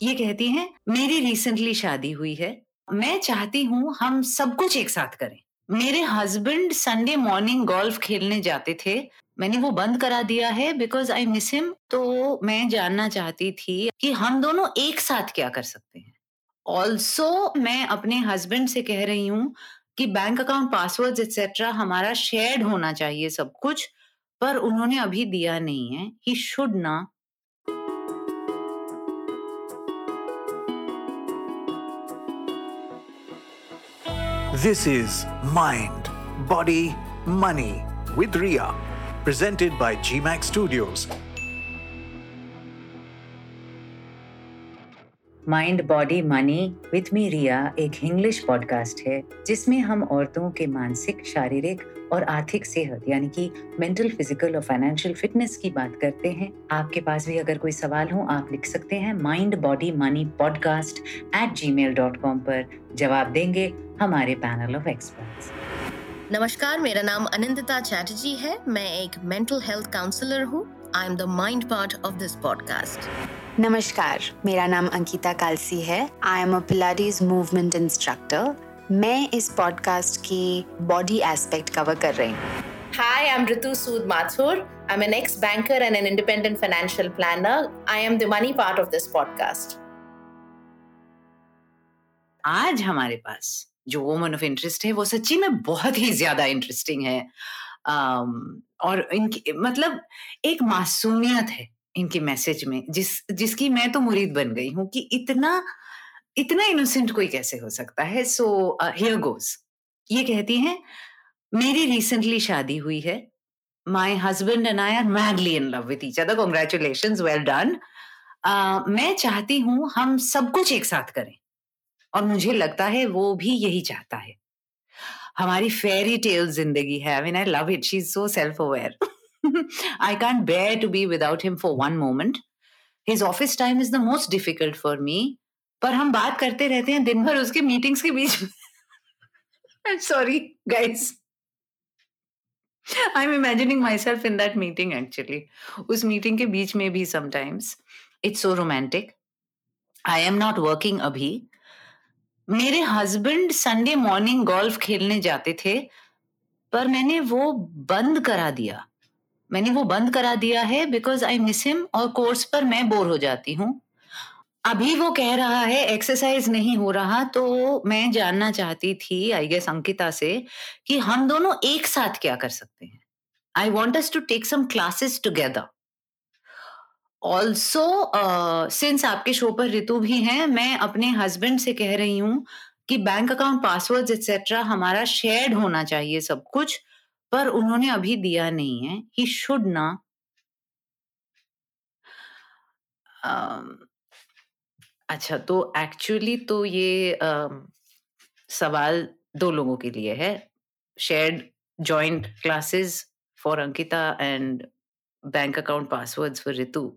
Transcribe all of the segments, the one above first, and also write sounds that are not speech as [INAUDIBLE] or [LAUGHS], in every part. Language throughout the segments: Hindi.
ये कहती हैं, मेरी रिसेंटली शादी हुई है। मैं चाहती हूँ हम सब कुछ एक साथ करें। मेरे हस्बैंड संडे मॉर्निंग गोल्फ खेलने जाते थे। मैंने वो बंद करा दिया है बिकॉज़ आई मिस हिम तो मैं जानना चाहती थी कि हम दोनों एक साथ क्या कर सकते हैं। ऑल्सो मैं अपने हस्बैंड से कह रही हूँ कि बैंक अकाउंट पासवर्ड एक्सेट्रा हमारा शेयर्ड होना चाहिए सब कुछ, पर उन्होंने अभी दिया नहीं है। ही शुड ना This is Mind, Body, Money with Ria, presented by GMAX Studios. Mind body money with me Riya एक इंग्लिश पॉडकास्ट है, जिसमें हम औरतों के मानसिक, शारीरिक और आर्थिक सेहत, यानी कि मेंटल फ़िज़िकल और फाइनेंशियल फिटनेस की बात करते हैं। आपके पास भी अगर कोई सवाल हो, आप लिख सकते हैं mind body money podcast at gmail dot com पर जवाब देंगे हमारे पैनल ऑफ़ एक्सपर्ट्स नमस्कार, मेरा नाम अनिंदिता चैटर्जी है। मैं एक मेंटल हेल्थ काउंसलर हूँ। I am the mind part of this podcast नमस्कार मेरा नाम अंकिता कालसी है I am a Pilates movement instructor मैं इस पॉडकास्ट की बॉडी एस्पेक्ट कवर कर रही हूँ Hi, I'm Ritu Sood Mathur. I'm an ex-banker and an independent financial planner. I am the money part of this podcast. आज हमारे पास जो वोमन ऑफ़ इंटरेस्ट है वो सच्ची में बहुत ही ज़्यादा इंटरेस्टिंग है और इनकी मतलब एक मासूमियत है इनके मैसेज में, जिस, जिसकी मैं तो मुरीद बन गई हूँ कि इतना इतना इनोसेंट कोई कैसे हो सकता है? सो हियर गोज ये कहती हैं, मेरी रिसेंटली शादी हुई है। My husband and I are madly in love with each other congratulations well done मैं चाहती हूँ हम सब कुछ एक साथ करें। और मुझे लगता है वो भी यही चाहता है। हमारी फेरी टेल ज़िंदगी है। I I love it she is so self aware I can't bear to be without him for one moment his office time is the most difficult for me पर हम बात करते रहते हैं, दिन भर उसके मीटिंग्स के बीच में। Sorry guys I am imagining myself in that meeting actually उस मीटिंग के बीच में भी sometimes it's so romantic I am not working अभी. मेरे हस्बैंड संडे मॉर्निंग गोल्फ खेलने जाते थे, पर मैंने वो बंद करा दिया। मैंने वो बंद करा दिया है बिकॉज़ आई मिस हिम और कोर्स पर मैं बोर हो जाती हूँ। अभी वो कह रहा है एक्सरसाइज नहीं हो रहा तो मैं जानना चाहती थी आई गेस अंकिता से, कि हम दोनों एक साथ क्या कर सकते हैं। I want us to take some classes together also since आपके शो पर ऋतु भी हैं मैं अपने हस्बैंड से कह रही हूँ कि बैंक अकाउंट पासवर्ड एक्सेट्रा हमारा शेयर्ड होना चाहिए सब कुछ पर उन्होंने अभी दिया नहीं है। ही शुड ना। अच्छा तो एक्चुअली तो ये uh, सवाल दो लोगों के लिए है। Shared joint classes for Ankita and bank account passwords for Ritu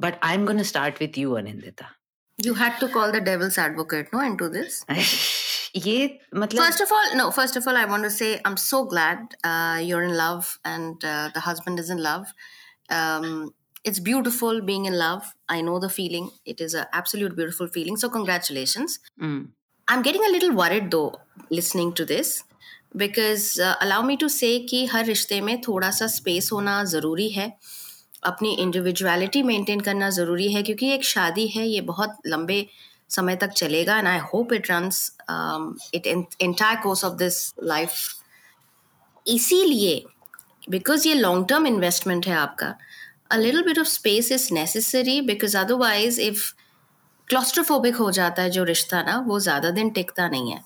But I am gonna start with you Anindita You had to call the devil's advocate, no, into this. [LAUGHS] ये मतलब First of all, no. First of all, I want to say I'm so glad uh, you're in love and uh, the husband is in love. Um, it's beautiful being in love. I know the feeling. It is an absolute beautiful feeling. So congratulations. mm, I'm getting a little worried though listening to this because uh, allow me to say कि हर रिश्ते में थोड़ा सा स्पेस होना ज़रूरी है अपनी इंडिविजुअलिटी मेंटेन करना ज़रूरी है, क्योंकि एक शादी है, ये बहुत लंबे समय तक चलेगा and I hope it runs it entire course of this life इसीलिए बिकॉज़ ये लॉन्ग टर्म इन्वेस्टमेंट है आपका a little bit of space is necessary because otherwise if claustrophobic हो जाता है जो रिश्ता ना, वो ज़्यादा दिन टिकता नहीं है।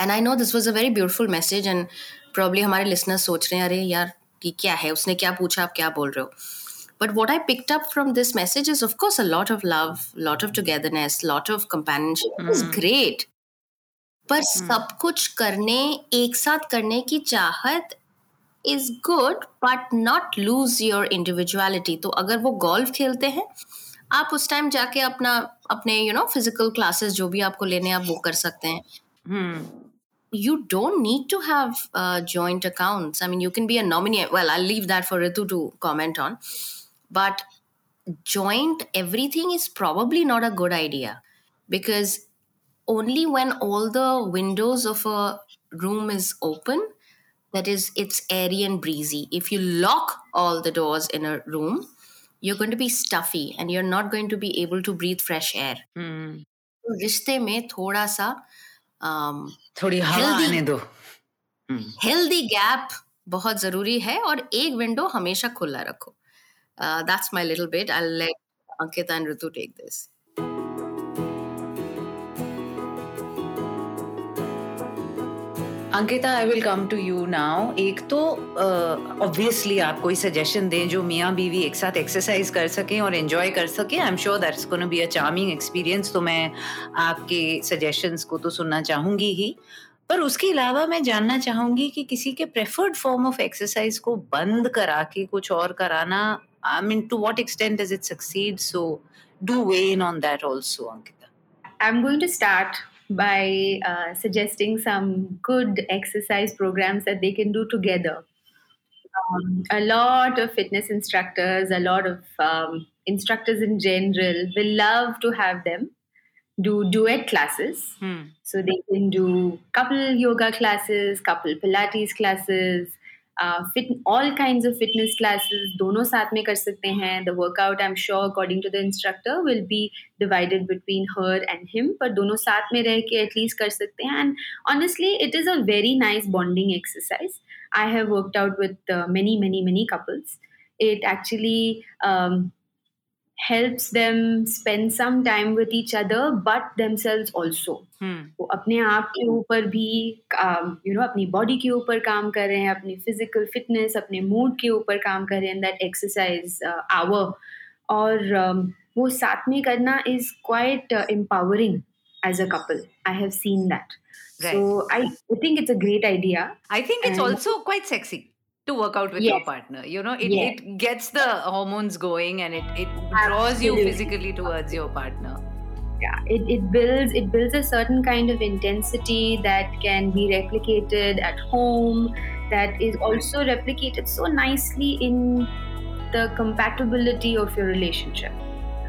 And I know this was a very beautiful message and probably हमारे लिसनर्स सोच रहे हैं, अरे यार कि क्या है? उसने क्या पूछा? आप क्या बोल रहे हो? But what I picked up from this message is, of course, a lot of love, lot of togetherness, lot of companionship. It was great. पर सब कुछ करने एक साथ करने की चाहत is good but not lose your individuality तो अगर वो गोल्फ खेलते हैं आप उस टाइम जाके अपना अपने यू नो फ़िज़िकल क्लासेस जो भी आपको लेने आप वो कर सकते हैं hmm, you don't need to have uh, joint accounts. I mean, you can be a nominee. Well, I'll leave that for Ritu to comment on. But joint everything is probably not a good idea because only when all the windows of a room is open that is it's airy and breezy if you lock all the doors in a room you're going to be stuffy and you're not going to be able to breathe fresh air Hmm. तो रिश्ते में थोड़ा सा um, थोड़ी हवा Healthy. आने दो हेल्दी गैप बहुत जरूरी है और एक विंडो हमेशा खुला रखो That's my little bit I let Ankita and Ritu take this Ankita I will come to you now एक तो ऑब्वियसली आप कोई सजेशन दें जो मियाँ बीवी एक साथ एक्सरसाइज कर सकें और एंजॉय कर सकें। I am sure that's gonna be a charming experience तो मैं आपके सजेशंस को तो सुनना चाहूँगी ही। पर उसके अलावा मैं जानना चाहूँगी कि किसी के प्रेफर्ड फॉर्म ऑफ़ एक्सरसाइज को बंद करा के कुछ और कराना I mean, to what extent does it succeed? So do weigh in on that also, Ankita. I'm going to start by uh, suggesting some good exercise programs that they can do together. Um, a lot of fitness instructors, a lot of um, instructors in general will love to have them do duet classes. Hmm. So they can do couple yoga classes, couple Pilates classes, fit all kind of fitness classes दोनों साथ में कर सकते हैं। The workout I am sure according to the instructor will be divided between her and him पर दोनों साथ में रह के एटलीस्ट कर सकते हैं। And honestly it is a very nice bonding exercise I have worked out with many many many couples it actually helps them spend some time with each other, but themselves also. Hmm वो अपने आप के ऊपर भी यू नो अपनी बॉडी के ऊपर काम कर रहे हैं अपनी फ़िज़िकल फिटनेस अपने मूड के ऊपर काम कर रहे हैं दैट एक्सरसाइज आवर और um, वो साथ में करना is quite empowering as a couple I have seen that Right. So I I think it's a great idea I think it's And- also quite sexy. To work out with your partner. You know, it, Yes. it gets the hormones going and it, it draws you physically towards your partner. yeah it, it builds it builds a certain kind of intensity that can be replicated at home that is also replicated so nicely in the compatibility of your relationship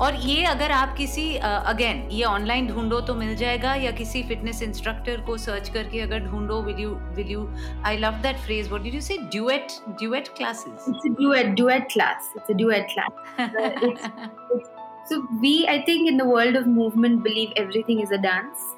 और ये अगर आप किसी अगेन ये ऑनलाइन ढूंढो तो मिल जाएगा या किसी फिटनेस इंस्ट्रक्टर को सर्च करके अगर ढूंढो will you will you I love that phrase what did you say duet duet classes it's a duet duet class it's a duet class so we I think in the world of movement believe everything is a dance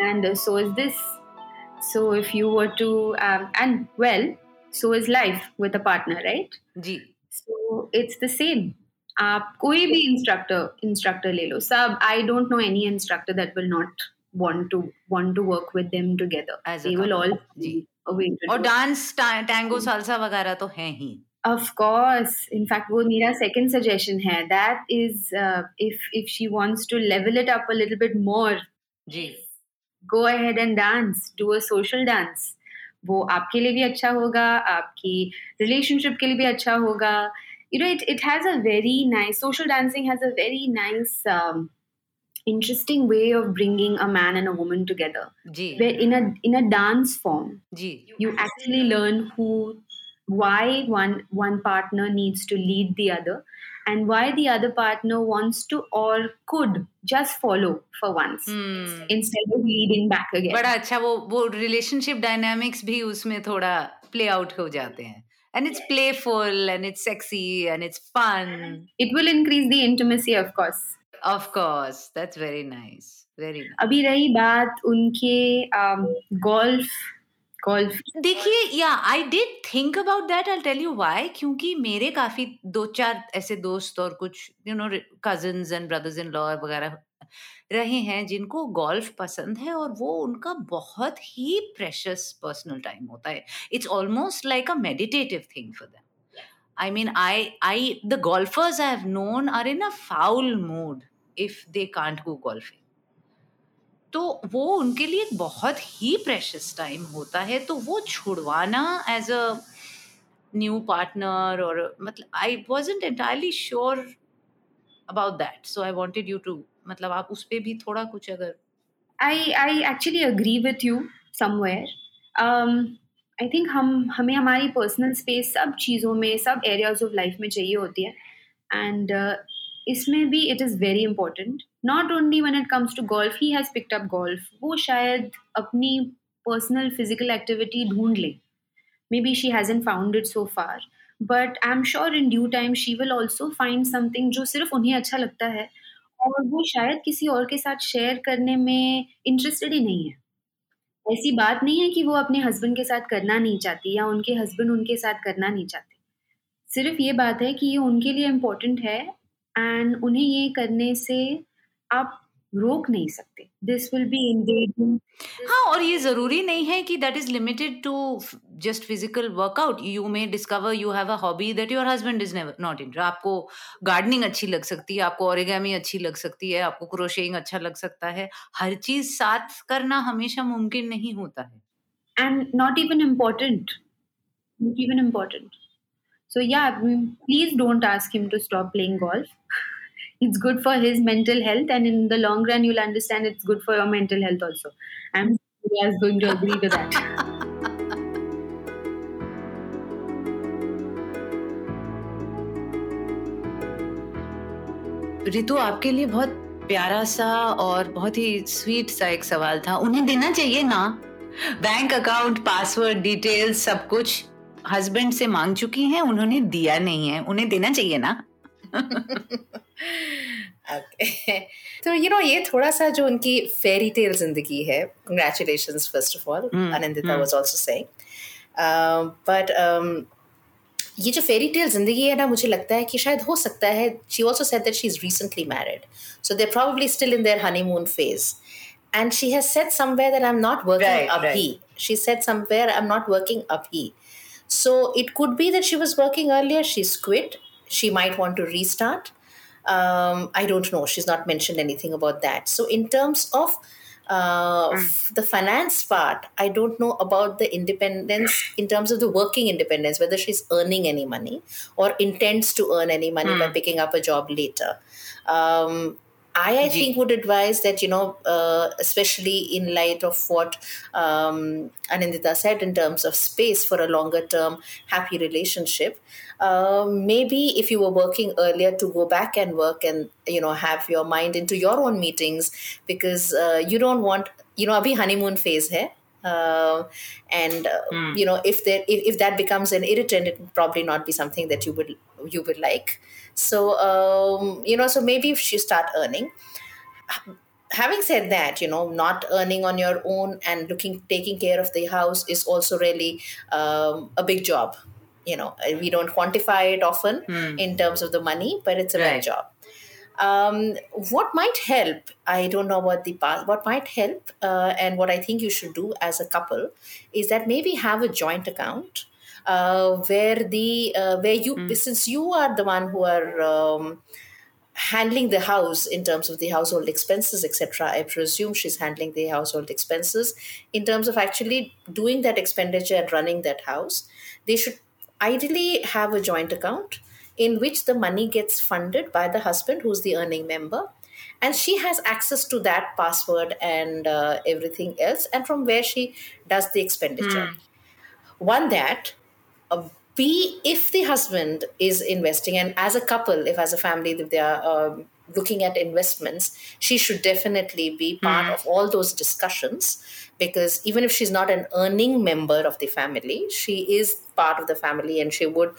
and so is this so if you were two and well so is life with a partner right ji. So it's the same आप कोई भी इंस्ट्रक्टर इंस्ट्रक्टर ले लो। सब I don't know any instructor that will not want to want to work with them together they will all और डांस टैंगो सालसा वगैरह तो है ही। ऑफ़ कोर्स इनफैक्ट वो मेरा सेकंड सजेशन है। That is if if she wants to level it up a little bit more ji. Go ahead and dance do a social dance वो आपके लिए भी अच्छा होगा आपकी रिलेशनशिप के लिए भी अच्छा होगा। you know it, it has a very nice social dancing has a very nice um, interesting way of bringing a man and a woman together ji where in a in a dance form ji you actually learn who why one one partner needs to lead the other and why the other partner wants to or could just follow for once hmm instead of leading back again बड़ा अच्छा वो वो रिलेशनशिप डायनामिक्स भी उसमें थोड़ा प्ले आउट हो जाते हैं And it's playful and it's sexy and it's fun it will increase the intimacy of course. Of course that's very nice very अभी रही बात उनके गोल्फ गोल्फ देखिए या I did think about that I tell you why क्योंकि मेरे काफ़ी दो चार ऐसे दोस्त और कुछ you know cousins and brothers in law वगैरह रहे हैं जिनको गोल्फ पसंद है और वो उनका बहुत ही प्रेशस पर्सनल टाइम होता है it's almost like a meditative thing for them I mean, I, I, the golfers I have known are in a foul mood if they can't go golfing. तो वो उनके लिए बहुत ही प्रेशस टाइम होता है तो वो छुड़वाना एज अ न्यू पार्टनर और मतलब I wasn't entirely sure about that so I wanted you to मतलब आप उस पर भी थोड़ा कुछ अगर I I actually agree with you somewhere. I think हम, हमें हमारी पर्सनल स्पेस सब चीज़ों में, सब एरियाज़ ऑफ़ लाइफ में चाहिए होती है। एंड इसमें भी it is very important not only when it comes to golf he has picked up golf वो शायद अपनी पर्सनल फ़िज़िकल एक्टिविटी ढूंढ ले। Maybe she hasn't found it so far but I am sure in due time she will also find something जो सिर्फ़ उन्हें अच्छा लगता है। और वो शायद किसी और के साथ शेयर करने में इंटरेस्टेड ही नहीं है। ऐसी बात नहीं है कि वो अपने हस्बैंड के साथ करना नहीं चाहती या उनके हस्बैंड उनके साथ करना नहीं चाहते। सिर्फ़ ये बात है कि ये उनके लिए इम्पोर्टेंट है एंड उन्हें ये करने से आप रोक नहीं सकते। दिस विल बी इंगेजिंग हाँ और ये ज़रूरी नहीं है कि that is limited to just physical workout you may discover you have a hobby that your husband is not inter आपको गार्डनिंग अच्छी लग सकती है आपको ओरिगामी अच्छी लग सकती है आपको क्रोशिंग अच्छा लग सकता है। हर चीज़ साथ करना हमेशा मुमकिन नहीं होता है। And not even important not even important so या please don't ask him to stop playing golf it's good for his mental health and in the long run you'll understand it's good for your mental health also i'm is going to agree to that Ritu आपके लिए बहुत प्यारा सा और बहुत ही स्वीट सा एक सवाल था उन्हें देना चाहिए ना बैंक अकाउंट पासवर्ड डिटेल्स सब कुछ हस्बैंड से मांग चुकी हैं उन्होंने दिया नहीं है उन्हें देना चाहिए ना. तो यू नो ये थोड़ा सा जो उनकी फेरी टेल जिंदगी है congratulation first of all Anandita was also saying but ये जो फेरी टेल जिंदगी है ना मुझे लगता है कि शायद हो सकता है she also said that she is recently married so they probably still in their honeymoon phase and she has said somewhere that I'm not working right, up right. he. She said somewhere I'm not working up he. So it could be that she was working earlier, she's quit, she might want to restart. Um, I don't know. She's not mentioned anything about that. So, in terms of uh, mm. the finance part, I don't know about the independence in terms of the working independence, whether she's earning any money or intends to earn any money mm. by picking up a job later. Um, I, I think would advise that you know, uh, especially in light of what um, Anindita said in terms of space for a longer term happy relationship, um, maybe if you were working earlier to go back and work and you know have your mind into your own meetings because uh, you don't want you know abhi honeymoon phase hai uh, and uh, mm. you know if there if, if that becomes an irritant it would probably not be something that you would you would like so um, you know so maybe if you start earning having said that you know not earning on your own and looking taking care of the house is also really um, a big job you know we don't quantify it often mm. in terms of the money but it's a right. big job um, what might help i don't know about the past what might help uh, and what i think you should do as a couple is that maybe have a joint account uh, where the uh, where you mm. since you are the one who are um, handling the house in terms of the household expenses etc i presume she's handling the household expenses in terms of actually doing that expenditure and running that house they should ideally have a joint account in which the money gets funded by the husband who's the earning member and she has access to that password and uh, everything else and from where she does the expenditure mm. one that uh, b if the husband is investing and as a couple if as a family if they are um, looking at investments she should definitely be part mm. of all those discussions because even if she's not an earning member of the family she is part of the family and she would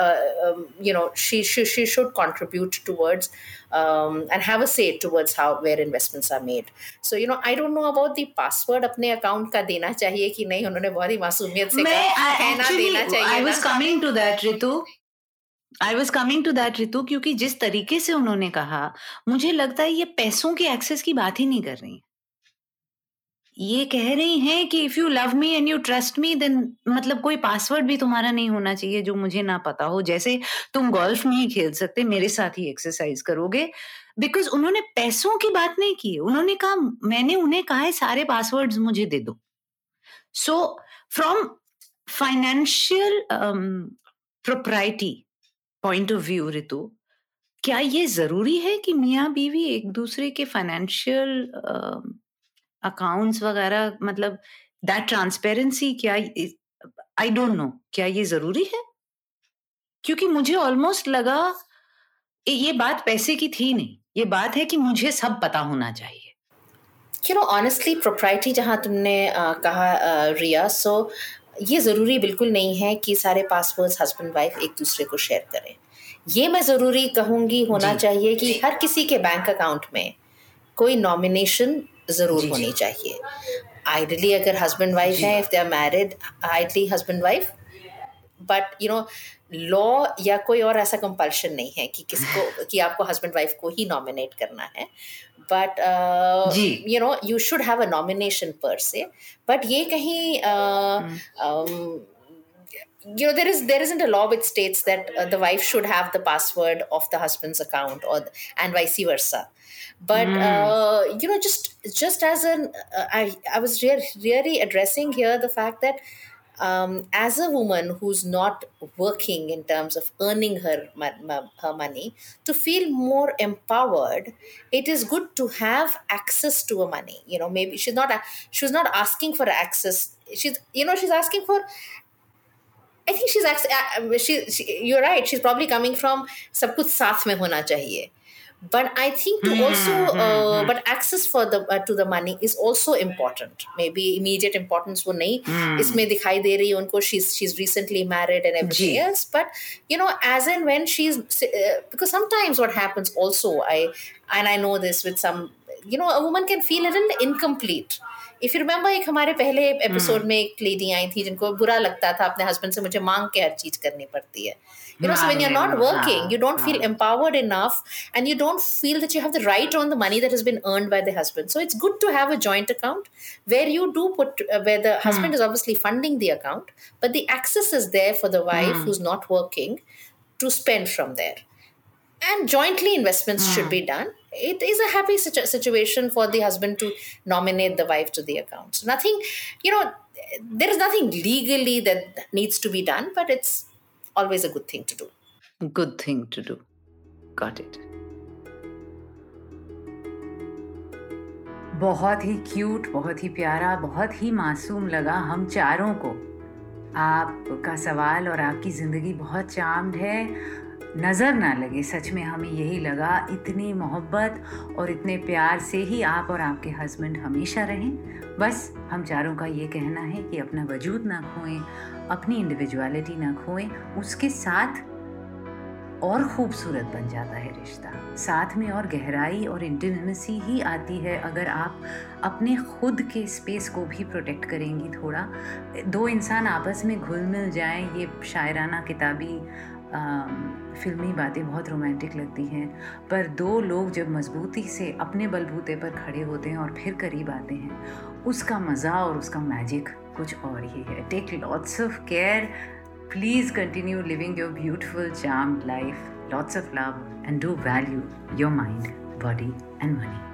uh, um, you know she, she she should contribute towards um, and have a say towards how where investments are made so you know i don't know about the password अपने account का देना चाहिए कि नहीं उन्होंने बहुत ही मासूमियत से कहा है ना देना चाहिए I was coming to that Ritu I was coming to that Ritu क्योंकि जिस तरीके से उन्होंने कहा, मुझे लगता है ये पैसों के एक्सेस की बात ही नहीं कर रही। ये कह रही हैं कि if you love me and you trust me then मतलब कोई पासवर्ड भी तुम्हारा नहीं होना चाहिए जो मुझे ना पता हो। जैसे तुम गोल्फ नहीं खेल सकते, मेरे साथ ही एक्सरसाइज करोगे। बिकॉज़ उन्होंने पैसों की बात नहीं की उन्होंने कहा, मैंने उन्हें कहा है, सारे पासवर्ड्स मुझे दे दो। So from financial propriety point of view Ritu क्या ये ज़रूरी है कि मियाँ बीवी एक दूसरे के फाइनेंशियल अकाउंट्स वगैरह मतलब दैट ट्रांसपेरेंसी क्या आई डोंट नो क्या ये ज़रूरी है? क्योंकि मुझे ऑलमोस्ट लगा ये बात पैसे की थी नहीं ये बात है कि मुझे सब पता होना चाहिए। यू नो ऑनेस्टली प्रोप्राइटी जहाँ तुमने uh, कहा रिया सो ये ज़रूरी बिल्कुल नहीं है कि सारे पासवर्ड्स हस्बैंड वाइफ एक दूसरे को शेयर करें। ये मैं ज़रूरी कहूँगी होना चाहिए कि हर किसी के बैंक अकाउंट में कोई नॉमिनेशन ज़रूर होनी चाहिए। आइडली अगर हस्बैंड वाइफ है if they are married ideally husband wife but you know law या कोई और ऐसा कंपल्शन नहीं है कि किसको कि आपको हस्बैंड वाइफ को ही नॉमिनेट करना है। But you know you should have a nomination per se but ये कहीं uh, um, you know there is there isn't a law which states that uh, the wife should have the password of the husband's account or and vice versa but mm. uh, you know just just as an uh, i i was re- really addressing here the fact that um, as a woman who's not working in terms of earning her her money to feel more empowered it is good to have access to a money you know maybe she's not she's not asking for access she's you know she's asking for I think she's actually she, she, you're right she's probably coming from सब कुछ साथ में होना चाहिए but i think to also uh, but access for the uh, to the money is also important maybe immediate importance wo nahi isme dikhai de rahi unko she's she's recently married and everything else but you know as and when she's uh, because sometimes what happens also i and i know this with some you know a woman can feel a little incomplete if you remember एक हमारे पहले एपिसोड में एक लेडी आई थी जिनको बुरा लगता था अपने हस्बैंड से मुझे मांग के हर चीज़ करनी पड़ती है you know so when you're not working you don't feel empowered enough and you don't feel that you have the right on the money that has been earned by the husband. So it's good to have a joint account where you do put uh, where the husband is obviously funding the account but the access is there for the wife who's not working to spend from there. And jointly investments should be done. It is a happy situ- situation for the husband to nominate the wife to the account. So nothing you know there is nothing legally that needs to be done but it's always a good thing to do. Good thing to do. Got it. बहुत ही क्यूट बहुत ही प्यारा बहुत ही मासूम लगा हम चारों को। आपका सवाल और आपकी ज़िंदगी बहुत चार्म्ड है। नज़र ना लगे। सच में हमें यही लगा, इतनी मोहब्बत और इतने प्यार से ही आप और आपके हस्बैंड हमेशा रहें। बस, हम चारों का ये कहना है कि अपना वजूद ना खोएँ, अपनी इंडिविजुअलिटी ना खोएँ, उसके साथ और खूबसूरत बन जाता है रिश्ता। साथ में और गहराई और इंटीमेसी ही आती है। अगर आप अपने खुद के स्पेस को भी प्रोटेक्ट करेंगी थोड़ा, दो इंसान आपस में घुल मिल जाएँ, ये शायराना किताबी फिल्मी बातें बहुत रोमांटिक लगती हैं। पर दो लोग जब मजबूती से अपने बलबूते पर खड़े होते हैं और फिर करीब आते हैं उसका मज़ा और उसका मैजिक कुछ और ही है। Take lots of care please continue living your beautiful charm life lots of love and do value your mind body and money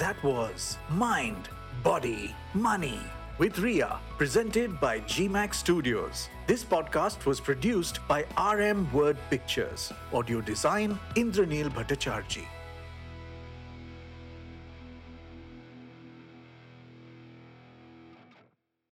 That was Mind, Body, Money. With Ria, presented by GMAX Studios. This podcast was produced by RM Word Pictures. Audio design Indranil Bhattacharjee.